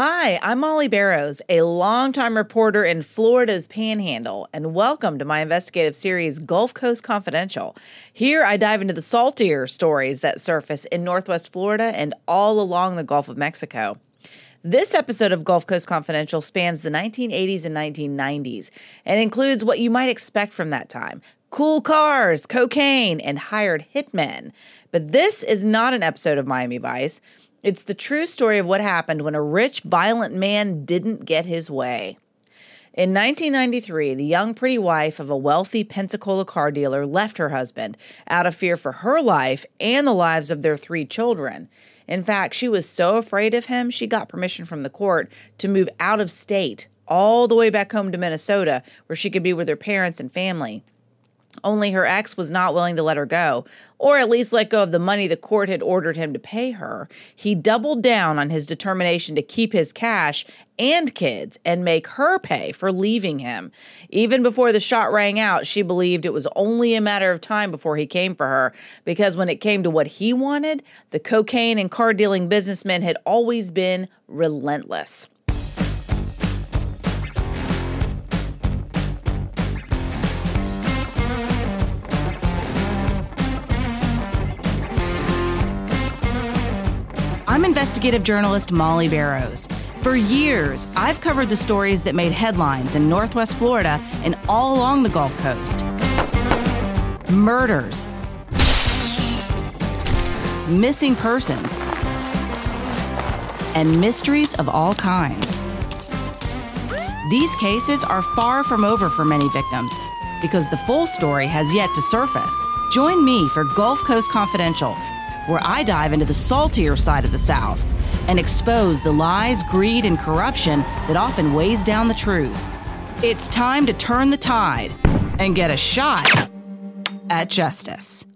Hi, I'm Mollye Barrows, a longtime reporter in Florida's Panhandle, and welcome to my investigative series, Gulf Coast Confidential. Here I dive into the saltier stories that surface in Northwest Florida and all along the Gulf of Mexico. This episode of Gulf Coast Confidential spans the 1980s and 1990s and includes what you might expect from that time cool cars, cocaine, and hired hitmen. But this is not an episode of Miami Vice. It's the true story of what happened when a rich, violent man didn't get his way. In 1993, the young, pretty wife of a wealthy Pensacola car dealer left her husband out of fear for her life and the lives of their three children. In fact, she was so afraid of him, she got permission from the court to move out of state, all the way back home to Minnesota, where she could be with her parents and family. Only her ex was not willing to let her go, or at least let go of the money the court had ordered him to pay her. He doubled down on his determination to keep his cash and kids and make her pay for leaving him. Even before the shot rang out, she believed it was only a matter of time before he came for her, because when it came to what he wanted, the cocaine and car dealing businessman had always been relentless. Investigative journalist Mollye Barrows. For years, I've covered the stories that made headlines in Northwest Florida and all along the Gulf Coast. Murders, missing persons, and mysteries of all kinds. These cases are far from over for many victims because the full story has yet to surface. Join me for Gulf Coast Confidential where I dive into the saltier side of the South and expose the lies, greed, and corruption that often weighs down the truth. It's time to turn the tide and get a shot at justice.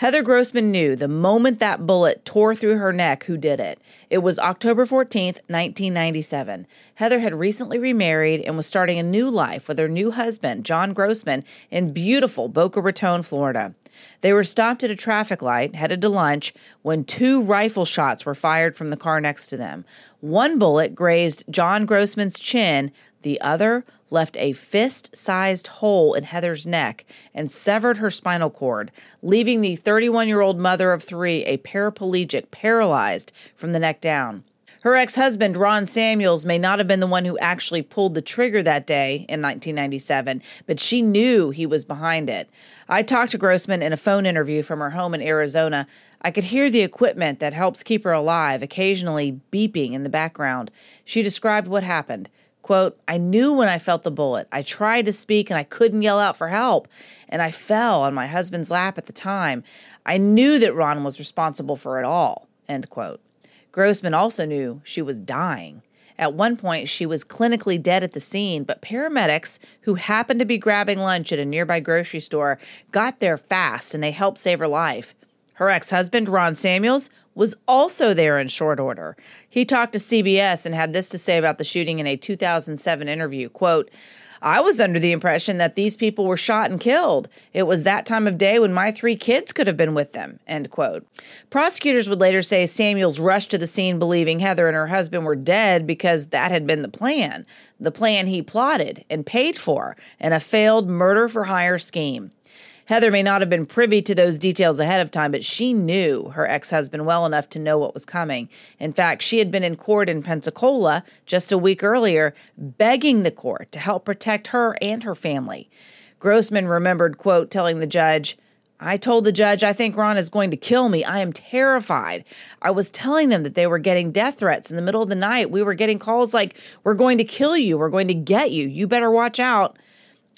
Heather Grossman knew the moment that bullet tore through her neck who did it. It was October 14th, 1997. Heather had recently remarried and was starting a new life with her new husband, John Grossman, in beautiful Boca Raton, Florida. They were stopped at a traffic light, headed to lunch, when two rifle shots were fired from the car next to them. One bullet grazed John Grossman's chin, the other left a fist sized hole in Heather's neck and severed her spinal cord, leaving the 31 year old mother of three a paraplegic, paralyzed from the neck down. Her ex husband, Ron Samuels, may not have been the one who actually pulled the trigger that day in 1997, but she knew he was behind it. I talked to Grossman in a phone interview from her home in Arizona. I could hear the equipment that helps keep her alive occasionally beeping in the background. She described what happened. Quote, I knew when I felt the bullet. I tried to speak and I couldn't yell out for help, and I fell on my husband's lap at the time. I knew that Ron was responsible for it all. End quote. Grossman also knew she was dying. At one point, she was clinically dead at the scene, but paramedics who happened to be grabbing lunch at a nearby grocery store got there fast and they helped save her life. Her ex husband, Ron Samuels, was also there in short order. He talked to CBS and had this to say about the shooting in a 2007 interview. Quote, I was under the impression that these people were shot and killed. It was that time of day when my three kids could have been with them. End quote. Prosecutors would later say Samuels rushed to the scene believing Heather and her husband were dead because that had been the plan, the plan he plotted and paid for, in a failed murder for hire scheme. Heather may not have been privy to those details ahead of time, but she knew her ex husband well enough to know what was coming. In fact, she had been in court in Pensacola just a week earlier, begging the court to help protect her and her family. Grossman remembered, quote, telling the judge, I told the judge, I think Ron is going to kill me. I am terrified. I was telling them that they were getting death threats in the middle of the night. We were getting calls like, We're going to kill you. We're going to get you. You better watch out.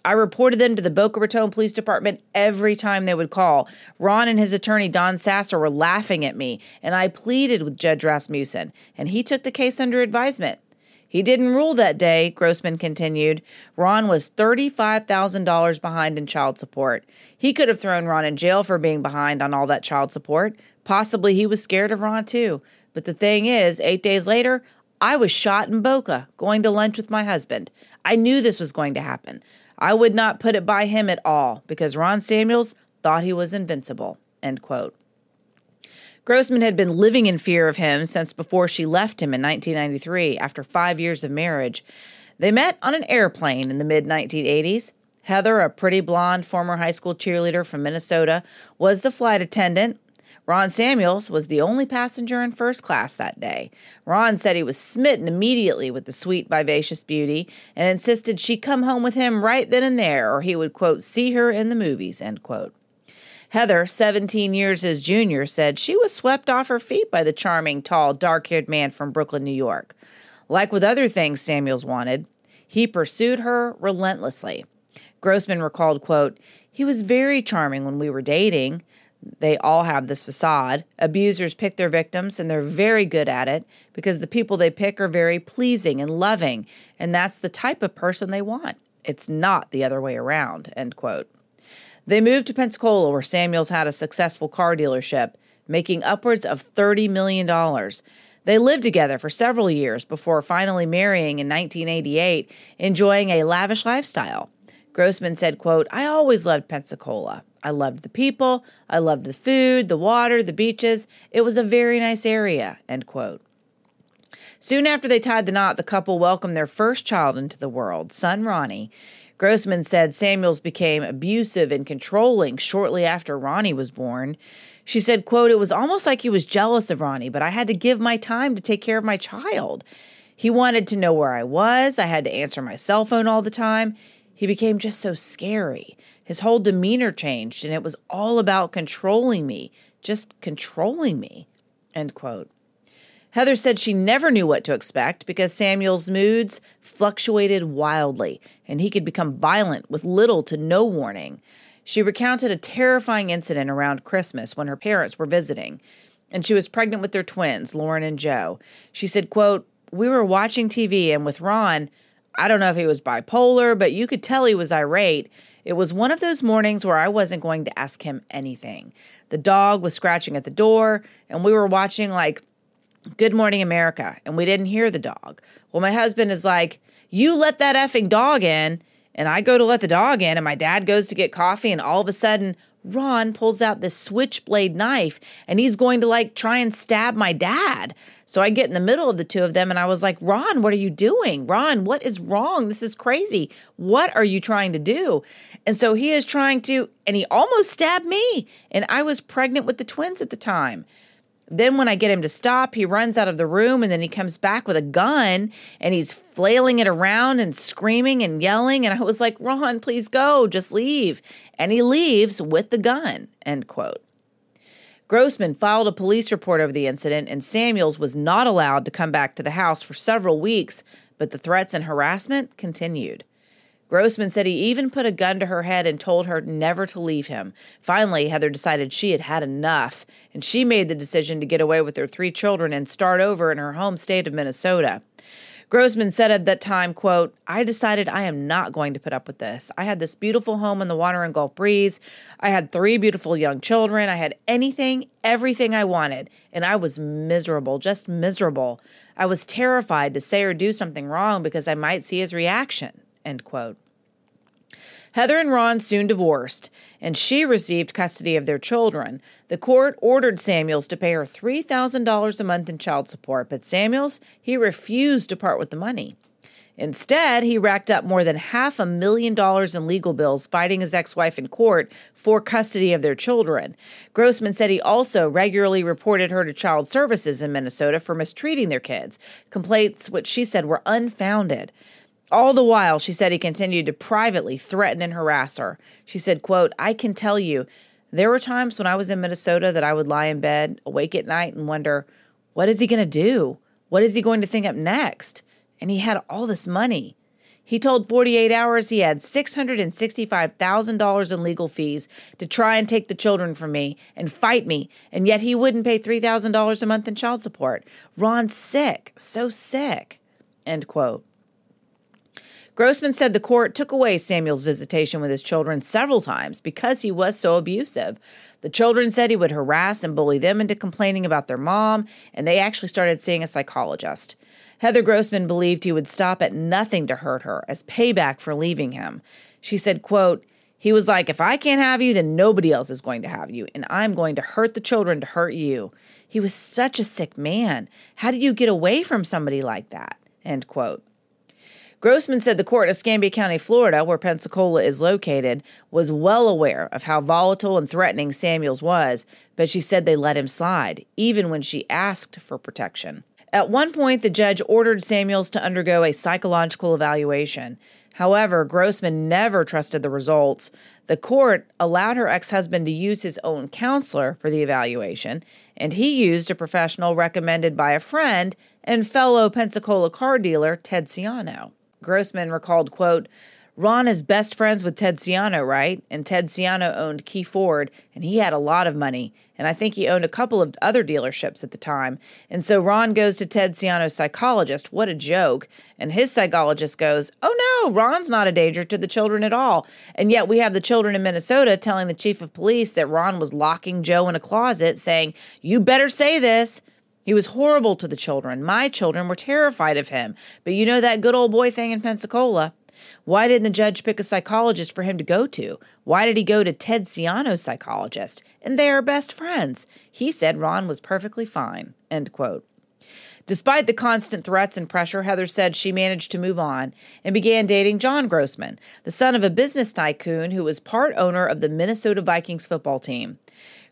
I reported them to the Boca Raton Police Department every time they would call. Ron and his attorney, Don Sasser, were laughing at me, and I pleaded with Judge Rasmussen, and he took the case under advisement. He didn't rule that day, Grossman continued. Ron was $35,000 behind in child support. He could have thrown Ron in jail for being behind on all that child support. Possibly he was scared of Ron too. But the thing is, eight days later, I was shot in Boca, going to lunch with my husband. I knew this was going to happen. I would not put it by him at all because Ron Samuels thought he was invincible. End quote. Grossman had been living in fear of him since before she left him in 1993 after five years of marriage. They met on an airplane in the mid 1980s. Heather, a pretty blonde former high school cheerleader from Minnesota, was the flight attendant. Ron Samuels was the only passenger in first class that day. Ron said he was smitten immediately with the sweet, vivacious beauty and insisted she come home with him right then and there, or he would, quote, see her in the movies, end quote. Heather, 17 years his junior, said she was swept off her feet by the charming, tall, dark haired man from Brooklyn, New York. Like with other things Samuels wanted, he pursued her relentlessly. Grossman recalled, quote, he was very charming when we were dating. They all have this facade. Abusers pick their victims, and they're very good at it because the people they pick are very pleasing and loving, and that's the type of person they want. It's not the other way around. End quote. They moved to Pensacola, where Samuels had a successful car dealership, making upwards of $30 million. They lived together for several years before finally marrying in 1988, enjoying a lavish lifestyle. Grossman said, quote, I always loved Pensacola. I loved the people, I loved the food, the water, the beaches. It was a very nice area, end quote. Soon after they tied the knot, the couple welcomed their first child into the world, son Ronnie. Grossman said Samuels became abusive and controlling shortly after Ronnie was born. She said, quote, it was almost like he was jealous of Ronnie, but I had to give my time to take care of my child. He wanted to know where I was. I had to answer my cell phone all the time. He became just so scary. His whole demeanor changed, and it was all about controlling me, just controlling me. End quote. Heather said she never knew what to expect because Samuel's moods fluctuated wildly, and he could become violent with little to no warning. She recounted a terrifying incident around Christmas when her parents were visiting, and she was pregnant with their twins, Lauren and Joe. She said, quote, We were watching TV, and with Ron, I don't know if he was bipolar, but you could tell he was irate. It was one of those mornings where I wasn't going to ask him anything. The dog was scratching at the door, and we were watching like Good Morning America, and we didn't hear the dog. Well, my husband is like, You let that effing dog in. And I go to let the dog in, and my dad goes to get coffee, and all of a sudden, Ron pulls out this switchblade knife and he's going to like try and stab my dad. So I get in the middle of the two of them and I was like, Ron, what are you doing? Ron, what is wrong? This is crazy. What are you trying to do? And so he is trying to, and he almost stabbed me. And I was pregnant with the twins at the time. Then, when I get him to stop, he runs out of the room and then he comes back with a gun and he's flailing it around and screaming and yelling. And I was like, Ron, please go, just leave. And he leaves with the gun. End quote. Grossman filed a police report over the incident, and Samuels was not allowed to come back to the house for several weeks, but the threats and harassment continued. Grossman said he even put a gun to her head and told her never to leave him. Finally, Heather decided she had had enough, and she made the decision to get away with her three children and start over in her home state of Minnesota. Grossman said at that time, quote, I decided I am not going to put up with this. I had this beautiful home in the water and Gulf breeze. I had three beautiful young children. I had anything, everything I wanted, and I was miserable, just miserable. I was terrified to say or do something wrong because I might see his reaction, end quote. Heather and Ron soon divorced, and she received custody of their children. The court ordered Samuels to pay her $3,000 a month in child support, but Samuels, he refused to part with the money. Instead, he racked up more than half a million dollars in legal bills fighting his ex wife in court for custody of their children. Grossman said he also regularly reported her to child services in Minnesota for mistreating their kids, complaints which she said were unfounded. All the while, she said he continued to privately threaten and harass her. She said, quote, I can tell you, there were times when I was in Minnesota that I would lie in bed, awake at night, and wonder, what is he going to do? What is he going to think up next? And he had all this money. He told 48 Hours he had $665,000 in legal fees to try and take the children from me and fight me, and yet he wouldn't pay $3,000 a month in child support. Ron's sick, so sick. End quote. Grossman said the court took away Samuel's visitation with his children several times because he was so abusive. The children said he would harass and bully them into complaining about their mom, and they actually started seeing a psychologist. Heather Grossman believed he would stop at nothing to hurt her as payback for leaving him. She said, quote, He was like, If I can't have you, then nobody else is going to have you, and I'm going to hurt the children to hurt you. He was such a sick man. How did you get away from somebody like that? End quote. Grossman said the court in Escambia County, Florida, where Pensacola is located, was well aware of how volatile and threatening Samuels was, but she said they let him slide, even when she asked for protection. At one point, the judge ordered Samuels to undergo a psychological evaluation. However, Grossman never trusted the results. The court allowed her ex husband to use his own counselor for the evaluation, and he used a professional recommended by a friend and fellow Pensacola car dealer, Ted Ciano. Grossman recalled, quote, Ron is best friends with Ted Ciano, right? And Ted Ciano owned Key Ford, and he had a lot of money. And I think he owned a couple of other dealerships at the time. And so Ron goes to Ted Ciano's psychologist. What a joke. And his psychologist goes, Oh no, Ron's not a danger to the children at all. And yet we have the children in Minnesota telling the chief of police that Ron was locking Joe in a closet, saying, You better say this. He was horrible to the children. My children were terrified of him. But you know that good old boy thing in Pensacola. Why didn't the judge pick a psychologist for him to go to? Why did he go to Ted Ciano's psychologist? And they are best friends. He said Ron was perfectly fine. End quote. Despite the constant threats and pressure, Heather said she managed to move on and began dating John Grossman, the son of a business tycoon who was part owner of the Minnesota Vikings football team.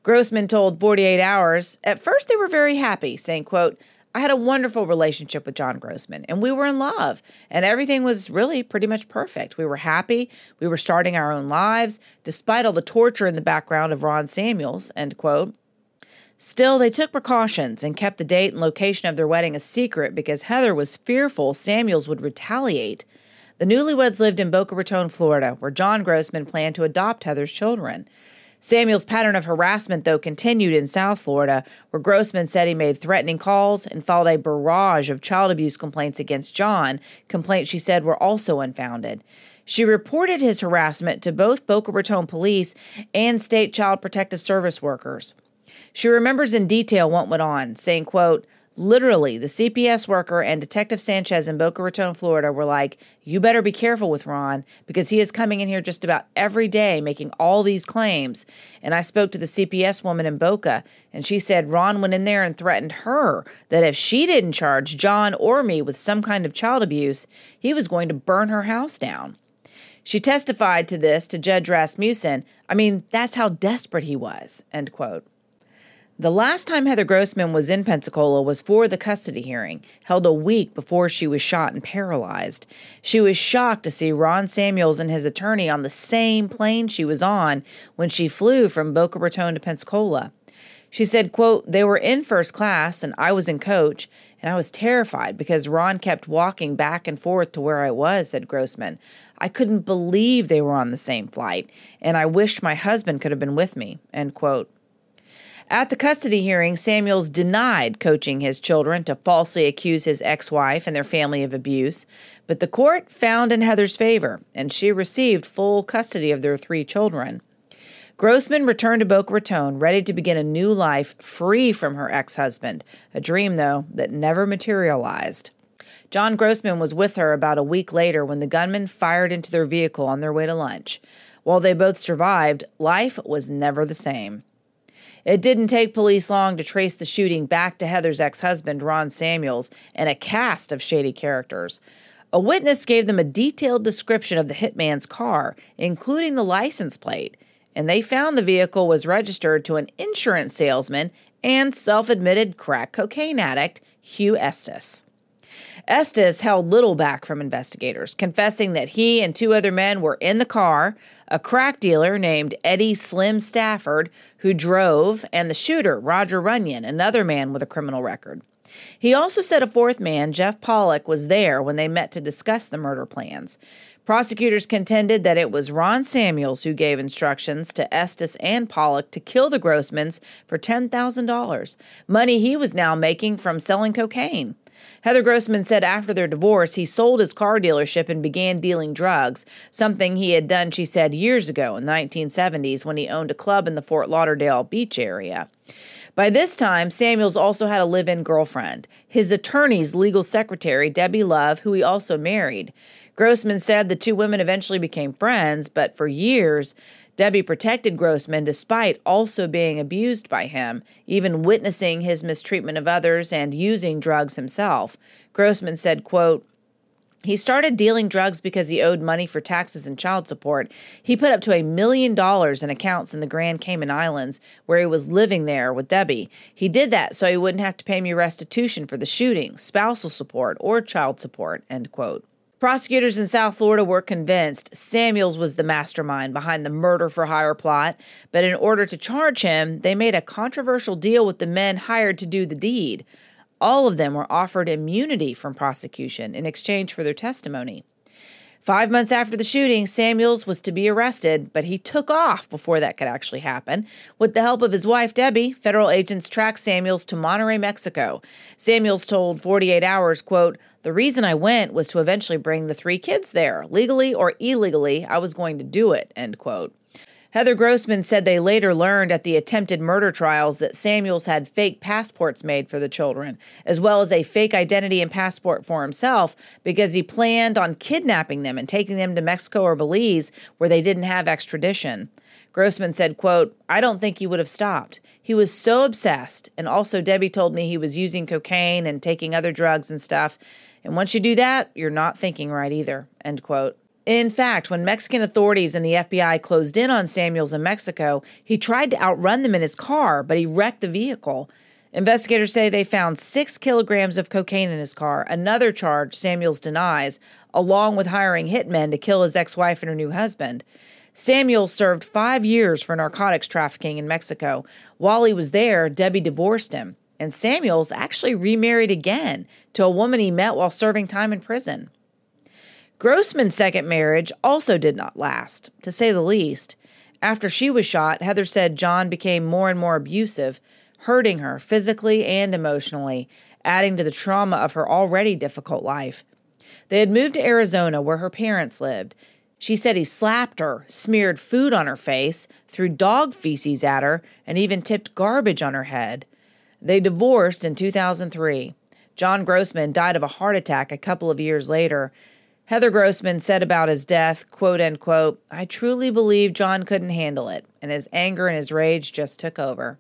Grossman told 48 Hours, at first they were very happy, saying, quote, I had a wonderful relationship with John Grossman, and we were in love, and everything was really pretty much perfect. We were happy. We were starting our own lives, despite all the torture in the background of Ron Samuels, end quote. Still, they took precautions and kept the date and location of their wedding a secret because Heather was fearful Samuels would retaliate. The newlyweds lived in Boca Raton, Florida, where John Grossman planned to adopt Heather's children. Samuel's pattern of harassment, though, continued in South Florida, where Grossman said he made threatening calls and filed a barrage of child abuse complaints against John, complaints she said were also unfounded. She reported his harassment to both Boca Raton police and state child protective service workers. She remembers in detail what went on, saying, quote, Literally, the CPS worker and Detective Sanchez in Boca Raton, Florida were like, You better be careful with Ron because he is coming in here just about every day making all these claims. And I spoke to the CPS woman in Boca, and she said Ron went in there and threatened her that if she didn't charge John or me with some kind of child abuse, he was going to burn her house down. She testified to this to Judge Rasmussen. I mean, that's how desperate he was. End quote. The last time Heather Grossman was in Pensacola was for the custody hearing, held a week before she was shot and paralyzed. She was shocked to see Ron Samuels and his attorney on the same plane she was on when she flew from Boca Raton to Pensacola. She said, quote, They were in first class and I was in coach, and I was terrified because Ron kept walking back and forth to where I was, said Grossman. I couldn't believe they were on the same flight, and I wished my husband could have been with me, end quote. At the custody hearing, Samuels denied coaching his children to falsely accuse his ex wife and their family of abuse, but the court found in Heather's favor, and she received full custody of their three children. Grossman returned to Boca Raton, ready to begin a new life free from her ex husband, a dream, though, that never materialized. John Grossman was with her about a week later when the gunman fired into their vehicle on their way to lunch. While they both survived, life was never the same. It didn't take police long to trace the shooting back to Heather's ex husband, Ron Samuels, and a cast of shady characters. A witness gave them a detailed description of the hitman's car, including the license plate, and they found the vehicle was registered to an insurance salesman and self admitted crack cocaine addict, Hugh Estes. Estes held little back from investigators, confessing that he and two other men were in the car, a crack dealer named Eddie Slim Stafford, who drove, and the shooter, Roger Runyon, another man with a criminal record. He also said a fourth man, Jeff Pollock, was there when they met to discuss the murder plans. Prosecutors contended that it was Ron Samuels who gave instructions to Estes and Pollock to kill the Grossmans for $10,000, money he was now making from selling cocaine. Heather Grossman said after their divorce, he sold his car dealership and began dealing drugs, something he had done, she said, years ago in the 1970s when he owned a club in the Fort Lauderdale beach area. By this time, Samuels also had a live in girlfriend, his attorney's legal secretary, Debbie Love, who he also married. Grossman said the two women eventually became friends, but for years, Debbie protected Grossman despite also being abused by him, even witnessing his mistreatment of others and using drugs himself. Grossman said, quote, he started dealing drugs because he owed money for taxes and child support. He put up to a million dollars in accounts in the Grand Cayman Islands, where he was living there with Debbie. He did that so he wouldn't have to pay me restitution for the shooting, spousal support, or child support. End quote. Prosecutors in South Florida were convinced Samuels was the mastermind behind the murder for hire plot, but in order to charge him, they made a controversial deal with the men hired to do the deed. All of them were offered immunity from prosecution in exchange for their testimony. Five months after the shooting, Samuels was to be arrested, but he took off before that could actually happen. With the help of his wife, Debbie, federal agents tracked Samuels to Monterrey, Mexico. Samuels told 48 Hours, quote, The reason I went was to eventually bring the three kids there. Legally or illegally, I was going to do it, end quote. Heather Grossman said they later learned at the attempted murder trials that Samuels had fake passports made for the children, as well as a fake identity and passport for himself because he planned on kidnapping them and taking them to Mexico or Belize where they didn't have extradition. Grossman said, quote, I don't think he would have stopped. He was so obsessed. And also Debbie told me he was using cocaine and taking other drugs and stuff. And once you do that, you're not thinking right either, end quote. In fact, when Mexican authorities and the FBI closed in on Samuels in Mexico, he tried to outrun them in his car, but he wrecked the vehicle. Investigators say they found six kilograms of cocaine in his car, another charge Samuels denies, along with hiring hitmen to kill his ex wife and her new husband. Samuels served five years for narcotics trafficking in Mexico. While he was there, Debbie divorced him, and Samuels actually remarried again to a woman he met while serving time in prison. Grossman's second marriage also did not last, to say the least. After she was shot, Heather said John became more and more abusive, hurting her physically and emotionally, adding to the trauma of her already difficult life. They had moved to Arizona where her parents lived. She said he slapped her, smeared food on her face, threw dog feces at her, and even tipped garbage on her head. They divorced in 2003. John Grossman died of a heart attack a couple of years later, Heather Grossman said about his death, quote unquote, I truly believe John couldn't handle it, and his anger and his rage just took over.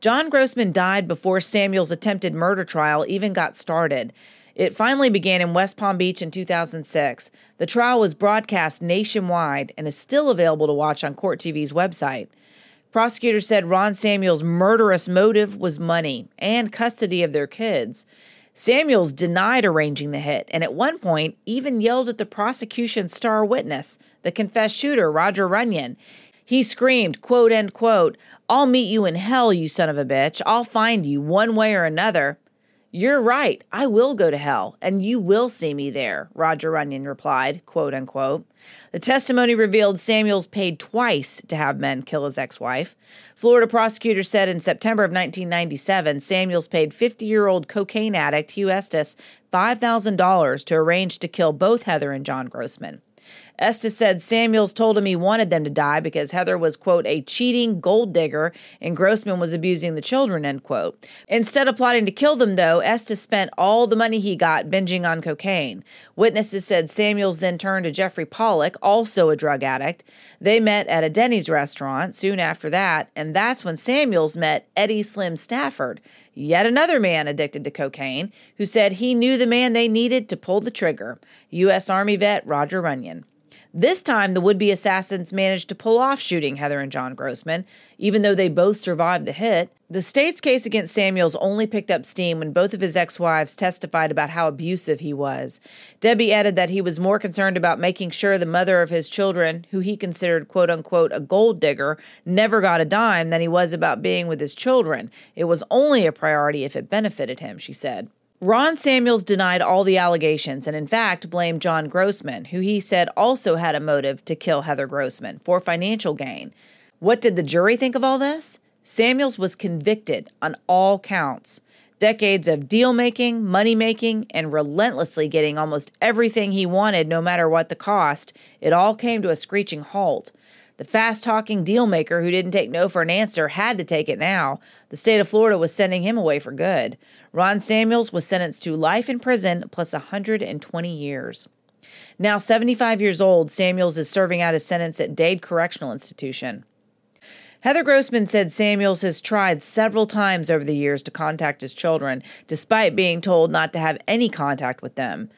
John Grossman died before Samuel's attempted murder trial even got started. It finally began in West Palm Beach in 2006. The trial was broadcast nationwide and is still available to watch on Court TV's website. Prosecutors said Ron Samuel's murderous motive was money and custody of their kids. Samuels denied arranging the hit and at one point even yelled at the prosecution's star witness, the confessed shooter, Roger Runyon. He screamed, quote, end quote, I'll meet you in hell, you son of a bitch. I'll find you one way or another. You're right. I will go to hell, and you will see me there, Roger Runyon replied, quote unquote. The testimony revealed Samuels paid twice to have men kill his ex wife. Florida prosecutors said in September of 1997, Samuels paid 50 year old cocaine addict Hugh Estes $5,000 to arrange to kill both Heather and John Grossman. Estes said Samuels told him he wanted them to die because Heather was, quote, a cheating gold digger and Grossman was abusing the children, end quote. Instead of plotting to kill them, though, Estes spent all the money he got binging on cocaine. Witnesses said Samuels then turned to Jeffrey Pollock, also a drug addict. They met at a Denny's restaurant soon after that, and that's when Samuels met Eddie Slim Stafford, yet another man addicted to cocaine, who said he knew the man they needed to pull the trigger U.S. Army vet Roger Runyon. This time, the would be assassins managed to pull off shooting Heather and John Grossman, even though they both survived the hit. The state's case against Samuels only picked up steam when both of his ex wives testified about how abusive he was. Debbie added that he was more concerned about making sure the mother of his children, who he considered quote unquote a gold digger, never got a dime than he was about being with his children. It was only a priority if it benefited him, she said. Ron Samuels denied all the allegations and, in fact, blamed John Grossman, who he said also had a motive to kill Heather Grossman for financial gain. What did the jury think of all this? Samuels was convicted on all counts. Decades of deal making, money making, and relentlessly getting almost everything he wanted, no matter what the cost, it all came to a screeching halt. The fast talking deal maker who didn't take no for an answer had to take it now. The state of Florida was sending him away for good. Ron Samuels was sentenced to life in prison plus 120 years. Now 75 years old, Samuels is serving out his sentence at Dade Correctional Institution. Heather Grossman said Samuels has tried several times over the years to contact his children, despite being told not to have any contact with them.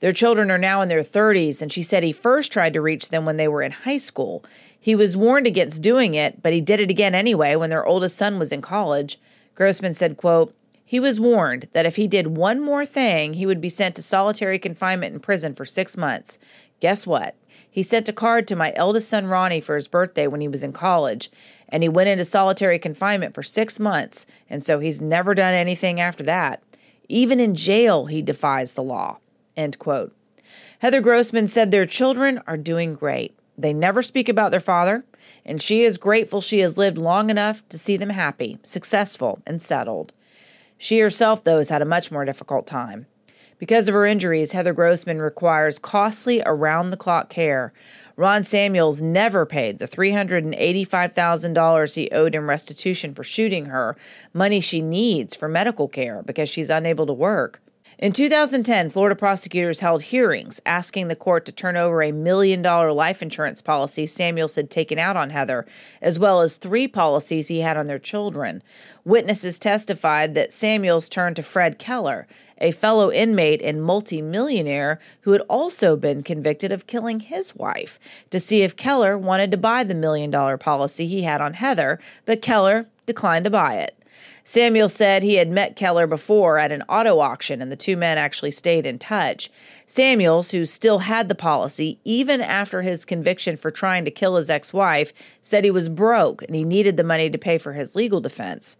Their children are now in their 30s, and she said he first tried to reach them when they were in high school. He was warned against doing it, but he did it again anyway when their oldest son was in college. Grossman said, quote, he was warned that if he did one more thing, he would be sent to solitary confinement in prison for six months. Guess what? He sent a card to my eldest son Ronnie for his birthday when he was in college, and he went into solitary confinement for six months, and so he's never done anything after that. Even in jail, he defies the law. End quote. Heather Grossman said their children are doing great. They never speak about their father, and she is grateful she has lived long enough to see them happy, successful, and settled. She herself, though, has had a much more difficult time. Because of her injuries, Heather Grossman requires costly around the clock care. Ron Samuels never paid the $385,000 he owed in restitution for shooting her, money she needs for medical care because she's unable to work. In 2010, Florida prosecutors held hearings asking the court to turn over a million dollar life insurance policy Samuels had taken out on Heather, as well as three policies he had on their children. Witnesses testified that Samuels turned to Fred Keller, a fellow inmate and multimillionaire who had also been convicted of killing his wife, to see if Keller wanted to buy the million dollar policy he had on Heather, but Keller declined to buy it. Samuel said he had met Keller before at an auto auction and the two men actually stayed in touch. Samuels, who still had the policy even after his conviction for trying to kill his ex wife, said he was broke and he needed the money to pay for his legal defense.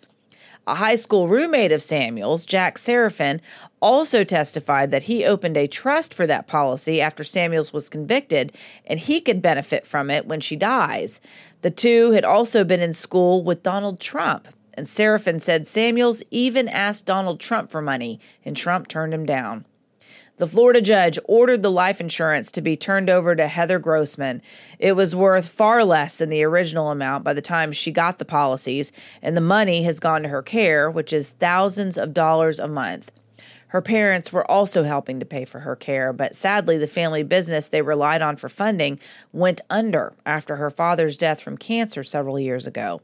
A high school roommate of Samuel's, Jack Seraphin, also testified that he opened a trust for that policy after Samuels was convicted and he could benefit from it when she dies. The two had also been in school with Donald Trump, and Seraphin said Samuels even asked Donald Trump for money, and Trump turned him down. The Florida judge ordered the life insurance to be turned over to Heather Grossman. It was worth far less than the original amount by the time she got the policies, and the money has gone to her care, which is thousands of dollars a month. Her parents were also helping to pay for her care, but sadly, the family business they relied on for funding went under after her father's death from cancer several years ago.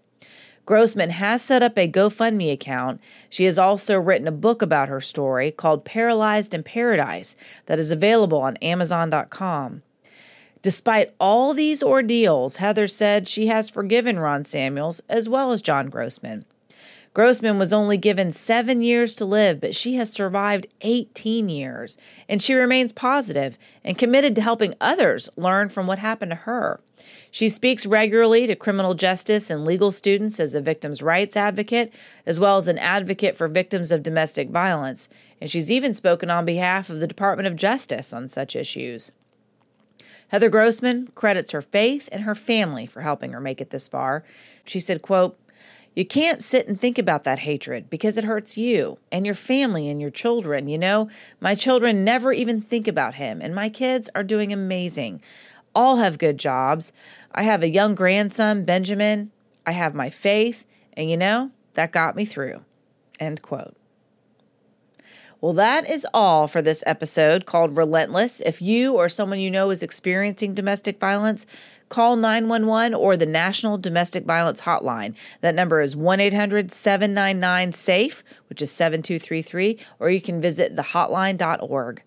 Grossman has set up a GoFundMe account. She has also written a book about her story called Paralyzed in Paradise that is available on Amazon.com. Despite all these ordeals, Heather said she has forgiven Ron Samuels as well as John Grossman. Grossman was only given seven years to live, but she has survived 18 years, and she remains positive and committed to helping others learn from what happened to her. She speaks regularly to criminal justice and legal students as a victim's rights advocate, as well as an advocate for victims of domestic violence, and she's even spoken on behalf of the Department of Justice on such issues. Heather Grossman credits her faith and her family for helping her make it this far. She said, quote, you can't sit and think about that hatred because it hurts you and your family and your children. You know, my children never even think about him, and my kids are doing amazing. All have good jobs. I have a young grandson, Benjamin. I have my faith, and you know, that got me through. End quote. Well, that is all for this episode called Relentless. If you or someone you know is experiencing domestic violence, call 911 or the National Domestic Violence Hotline. That number is 1 800 799 SAFE, which is 7233, or you can visit thehotline.org.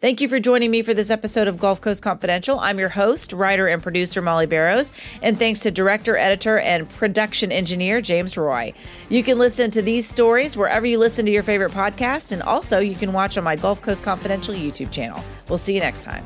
Thank you for joining me for this episode of Gulf Coast Confidential. I'm your host, writer, and producer Mollye Barrows, and thanks to director, editor, and production engineer James Roy. You can listen to these stories wherever you listen to your favorite podcast, and also you can watch on my Gulf Coast Confidential YouTube channel. We'll see you next time.